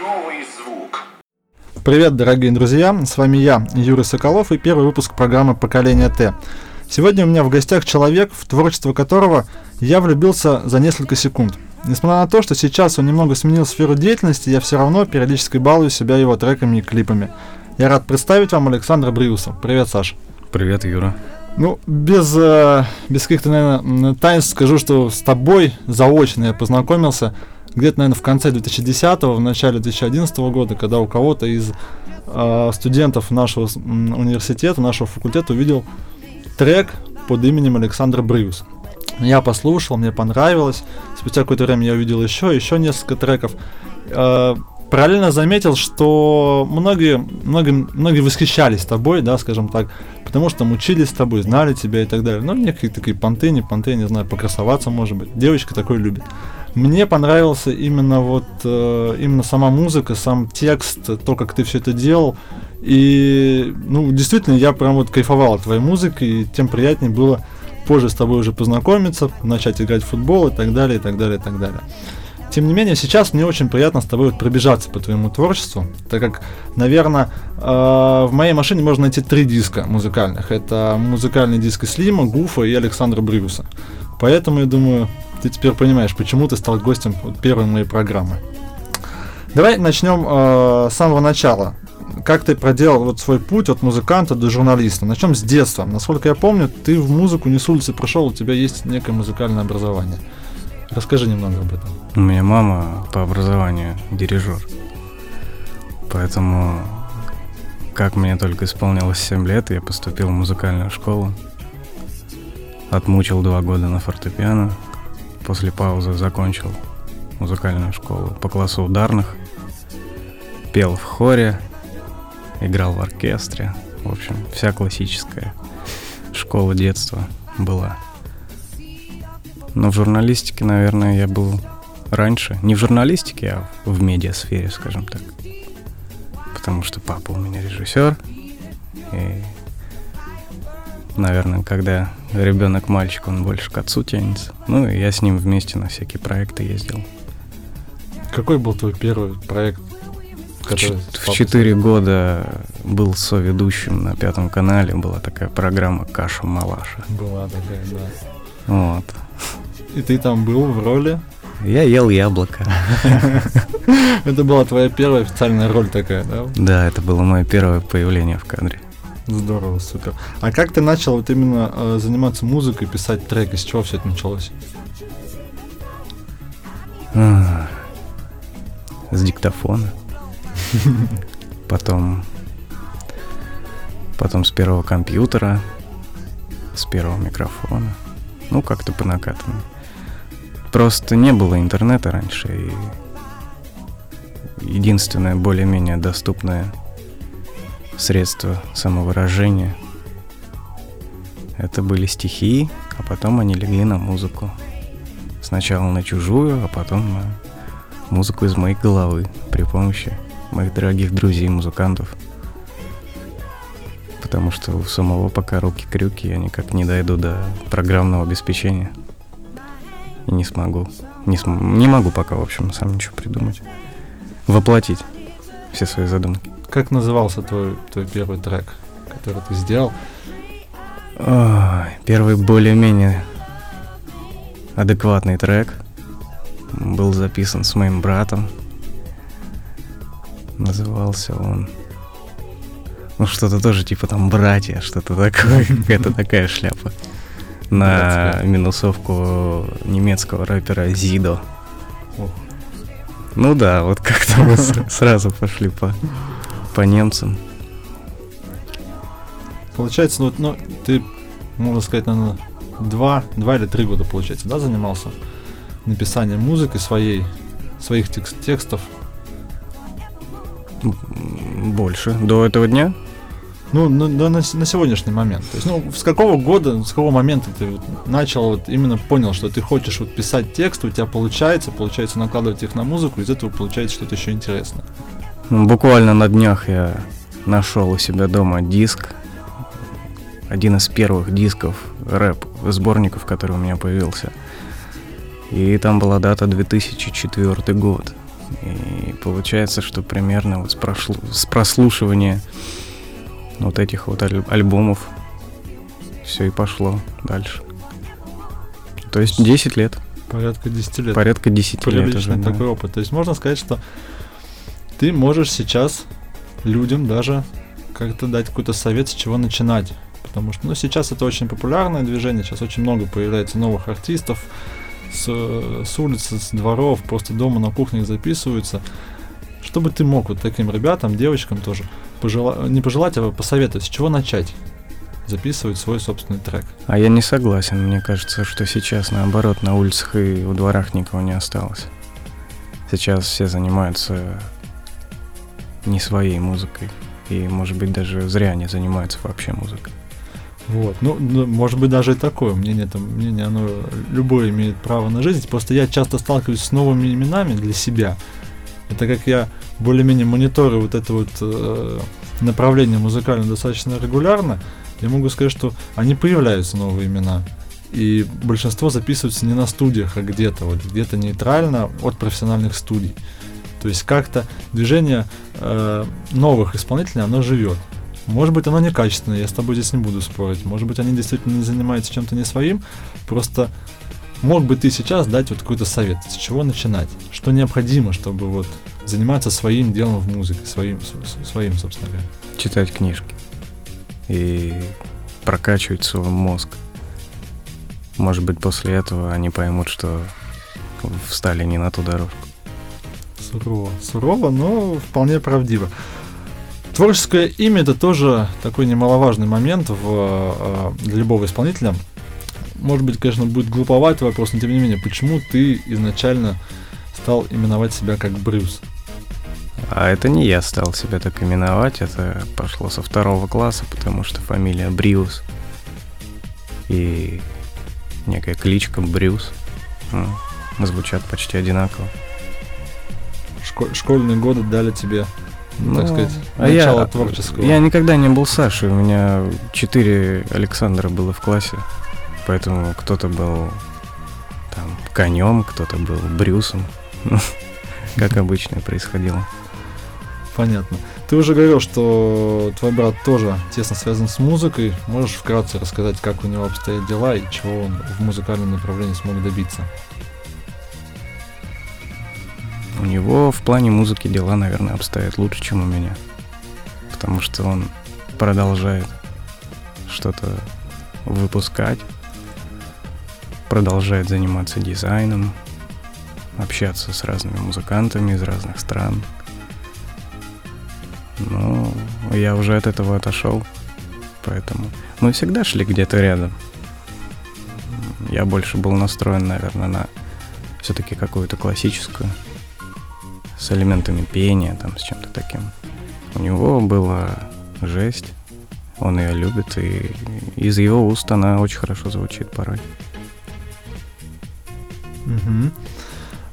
Новый звук. Привет, дорогие друзья, с вами я, Юрий Соколов и первый выпуск программы «Поколение Т». Сегодня у меня в гостях человек, в творчество которого я влюбился за несколько секунд. Несмотря на то, что сейчас он немного сменил сферу деятельности, я все равно периодически балую себя его треками и клипами. Я рад представить вам Александра Бриуса. Привет, Саш. Привет, Юра. Ну, без, э, без каких-то, наверное, таинств скажу, что с тобой заочно я познакомился где-то, наверное, в конце 2010-го, в начале 2011 года, когда у кого-то из э, студентов нашего университета, нашего факультета увидел трек под именем Александр Брюс. Я послушал, мне понравилось. Спустя какое-то время я увидел еще, еще несколько треков. Э, параллельно заметил, что многие, многие, многие восхищались тобой, да, скажем так, потому что там учились с тобой, знали тебя и так далее. Ну, некие такие понты, не понты, не знаю, покрасоваться, может быть. Девочка такой любит. Мне понравился именно вот э, именно сама музыка, сам текст, то, как ты все это делал. И, ну, действительно, я прям вот кайфовал от твоей музыки, и тем приятнее было позже с тобой уже познакомиться, начать играть в футбол и так далее, и так далее, и так далее. Тем не менее, сейчас мне очень приятно с тобой вот пробежаться по твоему творчеству, так как, наверное, э, в моей машине можно найти три диска музыкальных. Это музыкальный диск Слима, Гуфа и Александра Брюса. Поэтому, я думаю, ты теперь понимаешь, почему ты стал гостем первой моей программы. Давай начнем э, с самого начала. Как ты проделал вот свой путь от музыканта до журналиста? Начнем с детства. Насколько я помню, ты в музыку не с улицы пришел, у тебя есть некое музыкальное образование. Расскажи немного об этом. У меня мама по образованию дирижер. Поэтому, как мне только исполнилось 7 лет, я поступил в музыкальную школу. Отмучил два года на фортепиано. После паузы закончил музыкальную школу по классу ударных. Пел в хоре, играл в оркестре. В общем, вся классическая школа детства была. Но в журналистике, наверное, я был раньше. Не в журналистике, а в медиасфере, скажем так. Потому что папа у меня режиссер. И, наверное, когда ребенок мальчик, он больше к отцу тянется. Ну, и я с ним вместе на всякие проекты ездил. Какой был твой первый проект? В, ч- в 4 года был соведущим на пятом канале. Была такая программа «Каша Малаша». Была такая, да. Вот. И ты там был в роли? Я ел яблоко. Это была твоя первая официальная роль такая, да? Да, это было мое первое появление в кадре. Здорово, супер. А как ты начал вот именно э, заниматься музыкой, писать треки? С чего все это началось? А, С диктофона. Потом... Потом с первого компьютера. С первого микрофона. Ну, как-то по накатанной. Просто не было интернета раньше, и единственное более-менее доступное средство самовыражения это были стихи, а потом они легли на музыку. Сначала на чужую, а потом на музыку из моей головы при помощи моих дорогих друзей-музыкантов. Потому что у самого пока руки-крюки я никак не дойду до программного обеспечения. И не смогу. Не, см... не могу пока, в общем, сам ничего придумать. Воплотить все свои задумки. Как назывался твой, твой первый трек, который ты сделал? Ой, первый более-менее адекватный трек был записан с моим братом. Назывался он... Ну, что-то тоже типа там братья, что-то такое, какая-то такая шляпа. На минусовку немецкого рэпера Зидо. Ну да, вот как-то мы сразу пошли по, по немцам. Получается, ну, ну ты, можно сказать, наверное, два, два или три года, получается, да, занимался написанием музыки своей, своих текст, текстов? Больше. До этого дня? Ну, да, на, на сегодняшний момент. То есть, ну, с какого года, с какого момента ты вот начал, вот именно понял, что ты хочешь вот писать текст, у тебя получается, получается накладывать их на музыку, из этого получается что-то еще интересное. Ну, буквально на днях я нашел у себя дома диск, один из первых дисков рэп сборников, который у меня появился. И там была дата 2004 год. И получается, что примерно вот с, прошло, с прослушивания вот этих вот аль- альбомов все и пошло дальше. То есть 10 лет. Порядка 10 лет. Порядка 10 лет уже. Приличный да. такой опыт. То есть можно сказать, что ты можешь сейчас людям даже как-то дать какой-то совет, с чего начинать. Потому что ну, сейчас это очень популярное движение, сейчас очень много появляется новых артистов, с, с улицы, с дворов, просто дома на кухнях записываются. Что бы ты мог вот таким ребятам, девочкам тоже, пожела... не пожелать, а посоветовать, с чего начать записывать свой собственный трек? А я не согласен. Мне кажется, что сейчас наоборот на улицах и в дворах никого не осталось. Сейчас все занимаются не своей музыкой. И, может быть, даже зря не занимаются вообще музыкой. Вот, ну, ну, может быть, даже и такое мнение, там, мнение, оно любое имеет право на жизнь. Просто я часто сталкиваюсь с новыми именами для себя. Это как я более-менее мониторю вот это вот э, направление музыкально достаточно регулярно. Я могу сказать, что они появляются новые имена. И большинство записываются не на студиях, а где-то, вот где-то нейтрально от профессиональных студий. То есть как-то движение э, новых исполнителей, оно живет. Может быть, оно некачественное, я с тобой здесь не буду спорить. Может быть, они действительно занимаются чем-то не своим. Просто мог бы ты сейчас дать вот какой-то совет, с чего начинать? Что необходимо, чтобы вот заниматься своим делом в музыке, своим, своим собственно говоря? Читать книжки и прокачивать свой мозг. Может быть, после этого они поймут, что встали не на ту дорожку. Сурово. Сурово, но вполне правдиво. Творческое имя это тоже такой немаловажный момент в, э, для любого исполнителя. Может быть, конечно, будет глуповатый вопрос, но тем не менее, почему ты изначально стал именовать себя как Брюс? А это не я стал себя так именовать, это пошло со второго класса, потому что фамилия Бриус и некая кличка Брюс ну, звучат почти одинаково. Школь, школьные годы дали тебе ну, так сказать, а начало я, творческого. Я никогда не был Сашей, у меня четыре Александра было в классе, поэтому кто-то был там конем, кто-то был Брюсом, как обычно происходило. Понятно. Ты уже говорил, что твой брат тоже тесно связан с музыкой. Можешь вкратце рассказать, как у него обстоят дела и чего он в музыкальном направлении смог добиться? У него в плане музыки дела, наверное, обстоят лучше, чем у меня. Потому что он продолжает что-то выпускать, продолжает заниматься дизайном, общаться с разными музыкантами из разных стран. Но я уже от этого отошел, поэтому мы всегда шли где-то рядом. Я больше был настроен, наверное, на все-таки какую-то классическую с элементами пения, там, с чем-то таким. У него была жесть, он ее любит, и из его уст она очень хорошо звучит порой. Угу.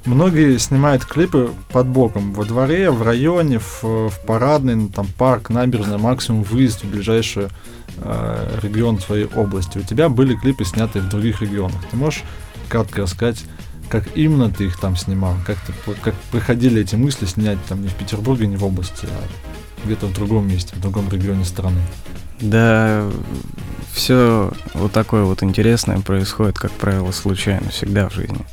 Многие снимают клипы под боком, во дворе, в районе, в, в парадный, там парк, набережная, максимум выезд в ближайший э, регион своей области. У тебя были клипы сняты в других регионах. Ты можешь кратко рассказать, как именно ты их там снимал? Как, ты, как приходили эти мысли снять там не в Петербурге, не в области, а где-то в другом месте, в другом регионе страны? Да, все вот такое вот интересное происходит, как правило, случайно всегда в жизни.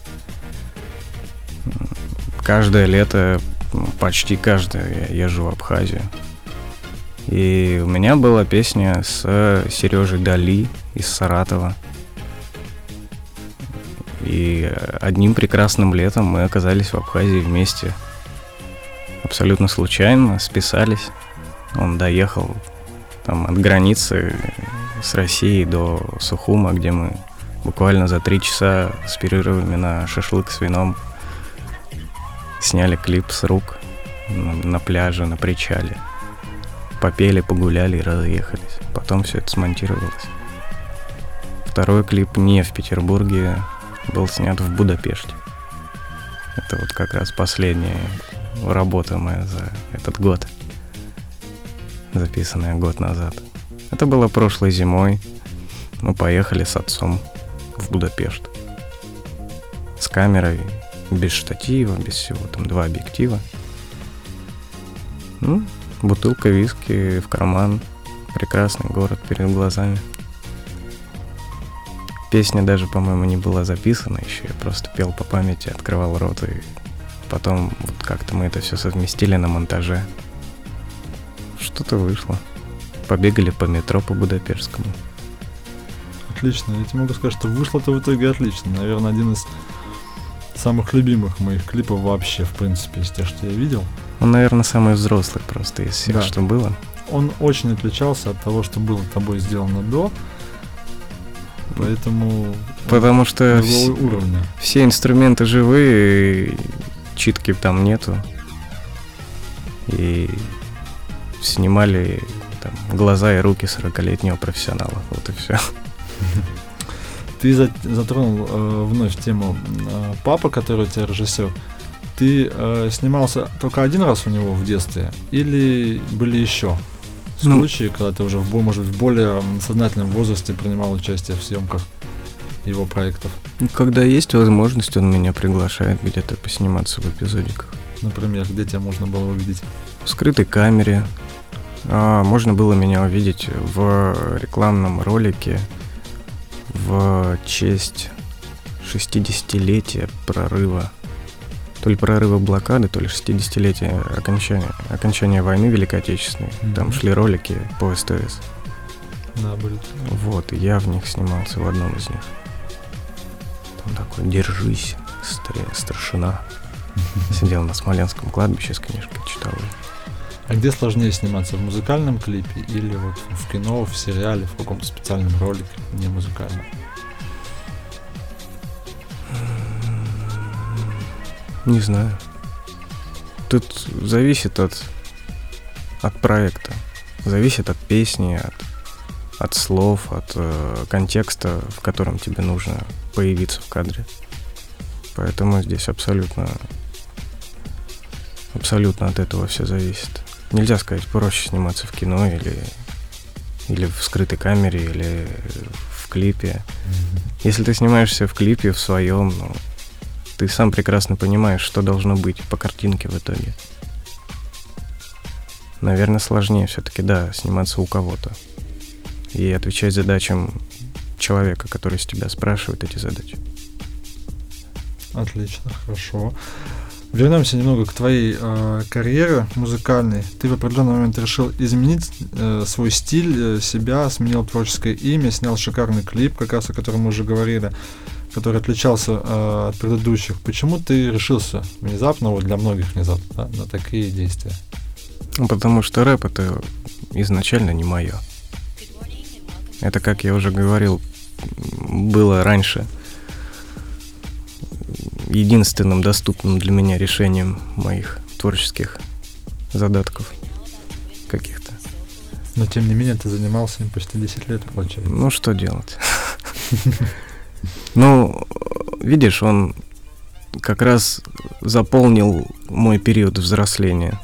Каждое лето, ну, почти каждое, я езжу в Абхазию. И у меня была песня с Сережей Дали из Саратова. И одним прекрасным летом мы оказались в Абхазии вместе. Абсолютно случайно, списались. Он доехал там от границы с Россией до Сухума, где мы буквально за три часа с перерывами на шашлык с вином сняли клип с рук на, на пляже, на причале. Попели, погуляли и разъехались. Потом все это смонтировалось. Второй клип не в Петербурге, был снят в Будапеште. Это вот как раз последняя работа моя за этот год, записанная год назад. Это было прошлой зимой. Мы поехали с отцом в Будапешт. С камерой, без штатива, без всего, там два объектива. Ну, бутылка виски в карман, прекрасный город перед глазами. Песня даже, по-моему, не была записана еще, я просто пел по памяти, открывал рот, и потом вот как-то мы это все совместили на монтаже. Что-то вышло. Побегали по метро по Будапештскому. Отлично. Я тебе могу сказать, что вышло-то в итоге отлично. Наверное, один из самых любимых моих клипов вообще, в принципе, из тех, что я видел. Он, наверное, самый взрослый просто из всех, Да. что было. Он очень отличался от того, что было тобой сделано до. Поэтому Потому что вс- уровня. все инструменты живые, читки там нету. И снимали там, глаза и руки 40-летнего профессионала. Вот и все. Ты за- затронул э, вновь тему э, папа, который у тебя режиссер. Ты э, снимался только один раз у него в детстве или были еще Ну. случаи, когда ты уже, в, может, в более сознательном возрасте принимал участие в съемках его проектов? Когда есть возможность, он меня приглашает где-то посниматься в эпизодиках. Например, где тебя можно было увидеть? В скрытой камере. А, можно было меня увидеть в рекламном ролике в честь 60-летия прорыва. То ли прорыва блокады, то ли 60-летия окончания, окончания войны Великой Отечественной. Там Мгм. шли ролики по СТС. Да, были. Вот, и я в них снимался, в одном из них. Там такой «Держись, старе- старшина». Сидел на Смоленском кладбище с книжкой, читал. А где сложнее сниматься, в музыкальном клипе или вот в кино, в сериале, в каком-то специальном ролике, не музыкальном? Не знаю. Тут зависит от, от проекта. Зависит от песни, от, от слов, от э, контекста, в котором тебе нужно появиться в кадре. Поэтому здесь абсолютно абсолютно от этого все зависит. Нельзя сказать, проще сниматься в кино или, или в скрытой камере, или в клипе. Если ты снимаешься в клипе в своем, ну, ты сам прекрасно понимаешь, что должно быть по картинке в итоге. Наверное, сложнее все-таки, да, сниматься у кого-то. И отвечать задачам человека, который с тебя спрашивает эти задачи. Отлично, хорошо. Вернемся немного к твоей э, карьере музыкальной. Ты в определенный момент решил изменить э, свой стиль, э, себя, сменил творческое имя, снял шикарный клип, как раз о котором мы уже говорили, который отличался э, от предыдущих. Почему ты решился внезапно, вот для многих внезапно, да, на такие действия? Ну, потому что рэп это изначально не мое. Это, как я уже говорил, было раньше единственным доступным для меня решением моих творческих задатков каких-то. Но тем не менее ты занимался им почти 10 лет, получается. Ну, что делать? Ну, видишь, он как раз заполнил мой период взросления.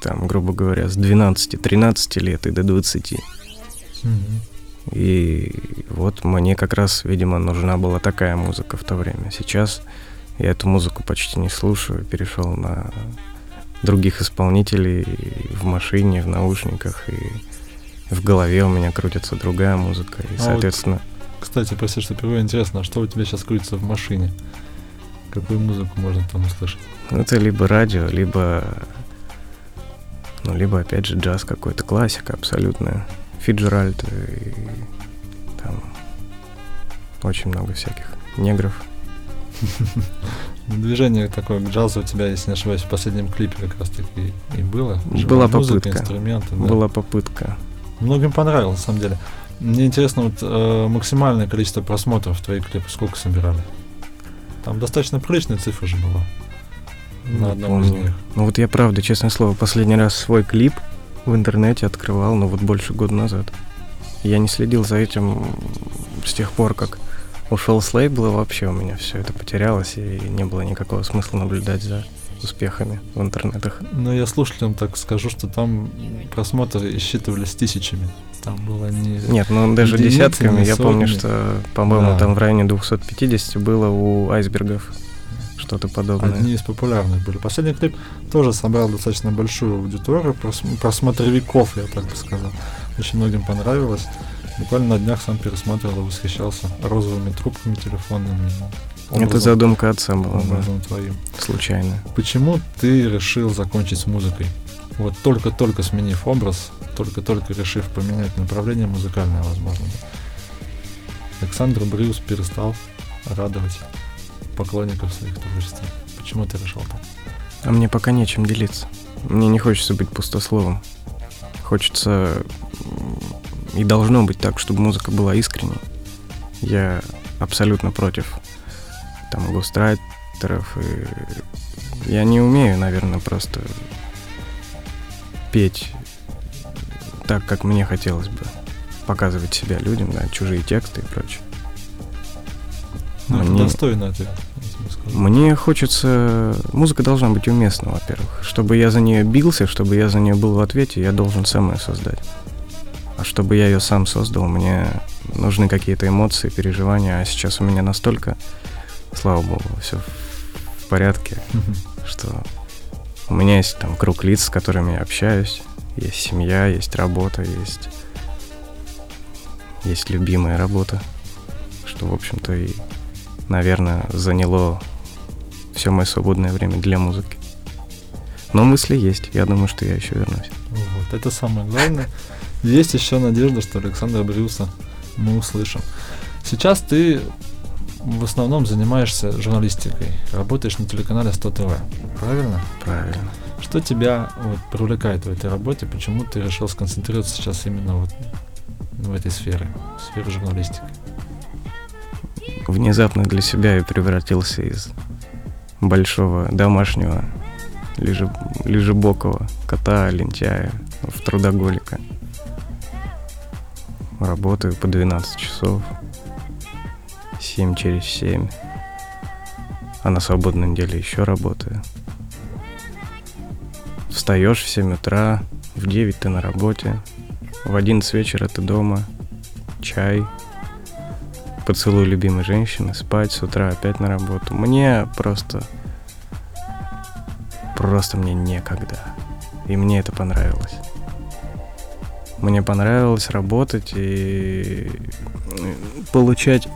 Там, грубо говоря, с 12-13 лет и до 20. Мгм. И вот мне как раз, видимо, нужна была такая музыка в то время. Сейчас я эту музыку почти не слушаю, перешел на других исполнителей в машине, в наушниках, и в голове у меня крутится другая музыка. И, А вот соответственно, Кстати, прости, что перебиваю, интересно, а что у тебя сейчас крутится в машине? Какую музыку можно там услышать? это либо радио, либо, ну, либо, опять же, джаз какой-то, классика абсолютная. Фиджеральд и там очень много всяких негров. Движение такое к джазу у тебя, если не ошибаюсь, в последнем клипе как раз таки и было. Была музыка, попытка. инструменты. да. Была попытка. Многим понравилось, на самом деле. Мне интересно, вот э, максимальное количество просмотров твоих клипов сколько собирали? Там достаточно приличная цифра же была. На Не одном из помню. них. Ну вот я правда, честное слово, последний раз свой клип в интернете открывал, ну вот больше года назад. Я не следил за этим с тех пор, как ушел с лейбла, вообще у меня все это потерялось, и не было никакого смысла наблюдать за успехами в интернетах. Но я слушателям так скажу, что там просмотры считывались тысячами. Там было не... Нет, ну даже десятками. Я помню, что, по-моему, Да. там в районе 250 было у айсбергов. Что-то подобное. Одни из популярных были. Последний клип тоже собрал достаточно большую аудиторию прос- просмотровиков, я так бы сказал. Очень многим понравилось. Буквально на днях сам пересматривал и восхищался розовыми трубками телефонными. Это образом- задумка отца была, да, образом твоим. случайно. Почему ты решил закончить с музыкой? Вот только-только сменив образ, только-только решив поменять направление музыкальное, возможно. да. Александр Брюс перестал радовать поклонников своих творчеств. Почему ты решил так? А мне пока нечем делиться. Мне не хочется быть пустословом. Хочется и должно быть так, чтобы музыка была искренней. Я абсолютно против там густрайтеров и я не умею, наверное, просто петь так, как мне хотелось бы. Показывать себя людям, да, чужие тексты и прочее. Ну, это Мне- достойно ответ. Мне хочется... Музыка должна быть уместна, во-первых. Чтобы я за нее бился, чтобы я за нее был в ответе, я должен сам ее создать. А чтобы я ее сам создал, мне нужны какие-то эмоции, переживания. А сейчас у меня настолько, слава богу, все в порядке, что у меня есть там круг лиц, с которыми я общаюсь, есть семья, есть работа, есть, есть любимая работа, что, в общем-то, и, наверное, заняло все мое свободное время для музыки. Но мысли есть, я думаю, что я еще вернусь. Вот, это самое главное. Есть еще надежда, что Александра Брюса мы услышим. Сейчас ты в основном занимаешься журналистикой, работаешь на телеканале 100 ТВ, правильно? Правильно. Что тебя вот, привлекает в этой работе? Почему ты решил сконцентрироваться сейчас именно вот в этой сфере, в сфере журналистики? Внезапно для себя я превратился из большого домашнего лежи- лежебокого кота, лентяя, в трудоголика. Работаю по 12 часов, 7 через 7. А на свободной неделе еще работаю. Встаешь в 7 утра, в 9 ты на работе, в 11 вечера ты дома, чай, поцелуй любимой женщины, спать с утра опять на работу. Мне просто... Просто мне некогда. И мне это понравилось. Мне понравилось работать и получать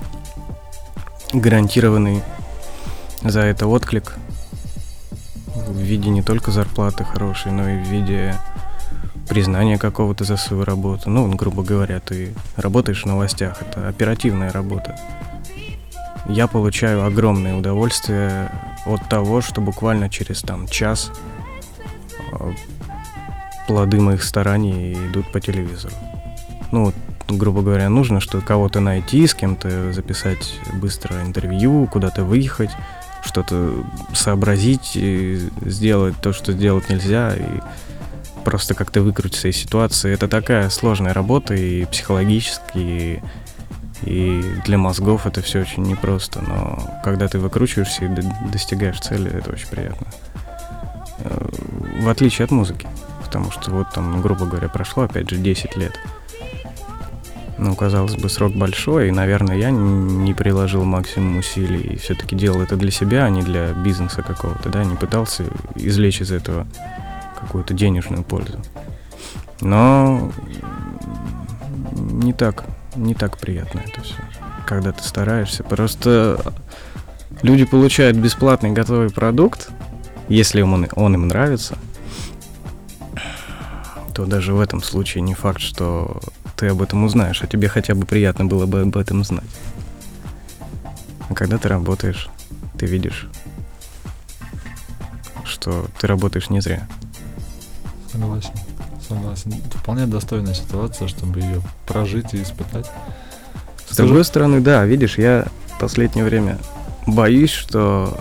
гарантированный за это отклик в виде не только зарплаты хорошей, но и в виде признания какого-то за свою работу. Ну, грубо говоря, ты работаешь в новостях, это оперативная работа. Я получаю огромное удовольствие от того, что буквально через там час э, плоды моих стараний идут по телевизору. Ну, грубо говоря, нужно что кого-то найти, с кем-то записать быстро интервью, куда-то выехать, что-то сообразить, и сделать то, что сделать нельзя, и просто как-то выкрутиться из ситуации. Это такая сложная работа и психологически, и, и для мозгов это все очень непросто. Но когда ты выкручиваешься и достигаешь цели, это очень приятно. Э, В отличие от музыки. Потому что вот там, грубо говоря, прошло опять же 10 лет. Ну, казалось бы, срок большой, и, наверное, я не приложил максимум усилий, и все-таки делал это для себя, а не для бизнеса какого-то, да, не пытался извлечь из этого какую-то денежную пользу. Но не так, не так приятно это все, когда ты стараешься. Просто люди получают бесплатный готовый продукт, если он, он им нравится, то даже в этом случае не факт, что ты об этом узнаешь, а тебе хотя бы приятно было бы об этом знать. А когда ты работаешь, ты видишь, что ты работаешь не зря. Согласен. Согласен. Вполне достойная ситуация, чтобы ее прожить и испытать. С Скажи- другой стороны, да, видишь, я в последнее время боюсь, что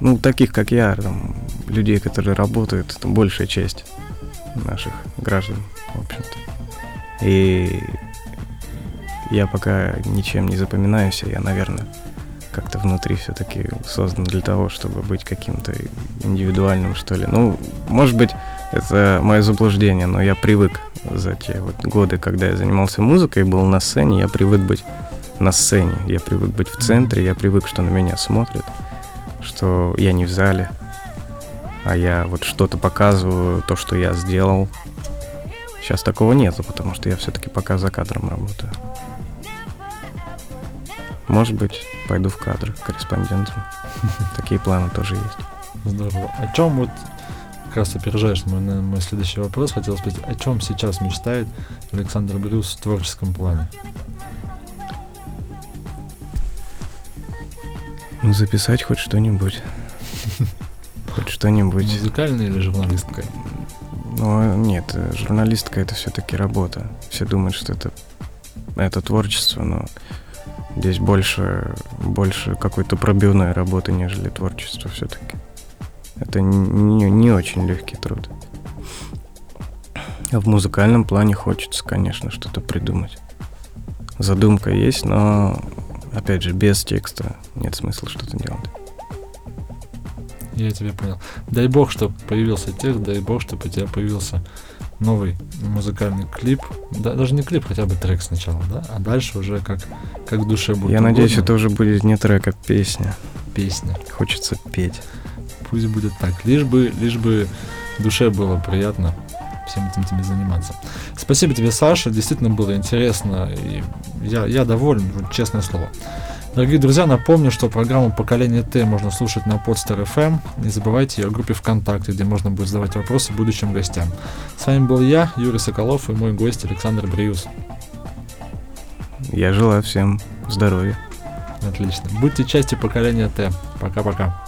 ну, таких, как я, там, людей, которые работают, это большая часть наших граждан, в общем-то. И я пока ничем не запоминаюсь, а я, наверное, как-то внутри все-таки создан для того, чтобы быть каким-то индивидуальным, что ли. Ну, может быть, это мое заблуждение, но я привык за те вот годы, когда я занимался музыкой, был на сцене, я привык быть на сцене, я привык быть в центре, я привык, что на меня смотрят, что я не в зале, а я вот что-то показываю, то, что я сделал. Сейчас такого нету, потому что я все-таки пока за кадром работаю. Может быть, пойду в кадр корреспондентом. Такие планы тоже есть. Здорово. О чем вот как раз опережаешь мой, мой следующий вопрос. Хотел спросить, о чем сейчас мечтает Александр Брюс в творческом плане? Ну, записать хоть что-нибудь. Хоть что-нибудь. Музыкальная или журналистская? Ну, нет, журналистка это все-таки работа. Все думают, что это, это творчество, но здесь больше, больше какой-то пробивной работы, нежели творчество все-таки. Это не, не очень легкий труд. А в музыкальном плане хочется, конечно, что-то придумать. Задумка есть, но, опять же, без текста нет смысла что-то делать. Я тебя понял. Дай бог, чтобы появился текст, дай бог, чтобы у тебя появился новый музыкальный клип. Да, даже не клип, хотя бы трек сначала, да? А дальше уже как, как в душе будет. Я угодно. надеюсь, это уже будет не трек, а песня. Песня. Хочется петь. Пусть будет так. Лишь бы, лишь бы душе было приятно всем этим тебе заниматься. Спасибо тебе, Саша. Действительно было интересно. И я, я доволен, честное слово. Дорогие друзья, напомню, что программу «Поколение Т» можно слушать на Podster FM. Не забывайте о группе ВКонтакте, где можно будет задавать вопросы будущим гостям. С вами был я, Юрий Соколов, и мой гость Александр Бриус. Я желаю всем здоровья. Отлично. Будьте частью поколения Т. Пока-пока.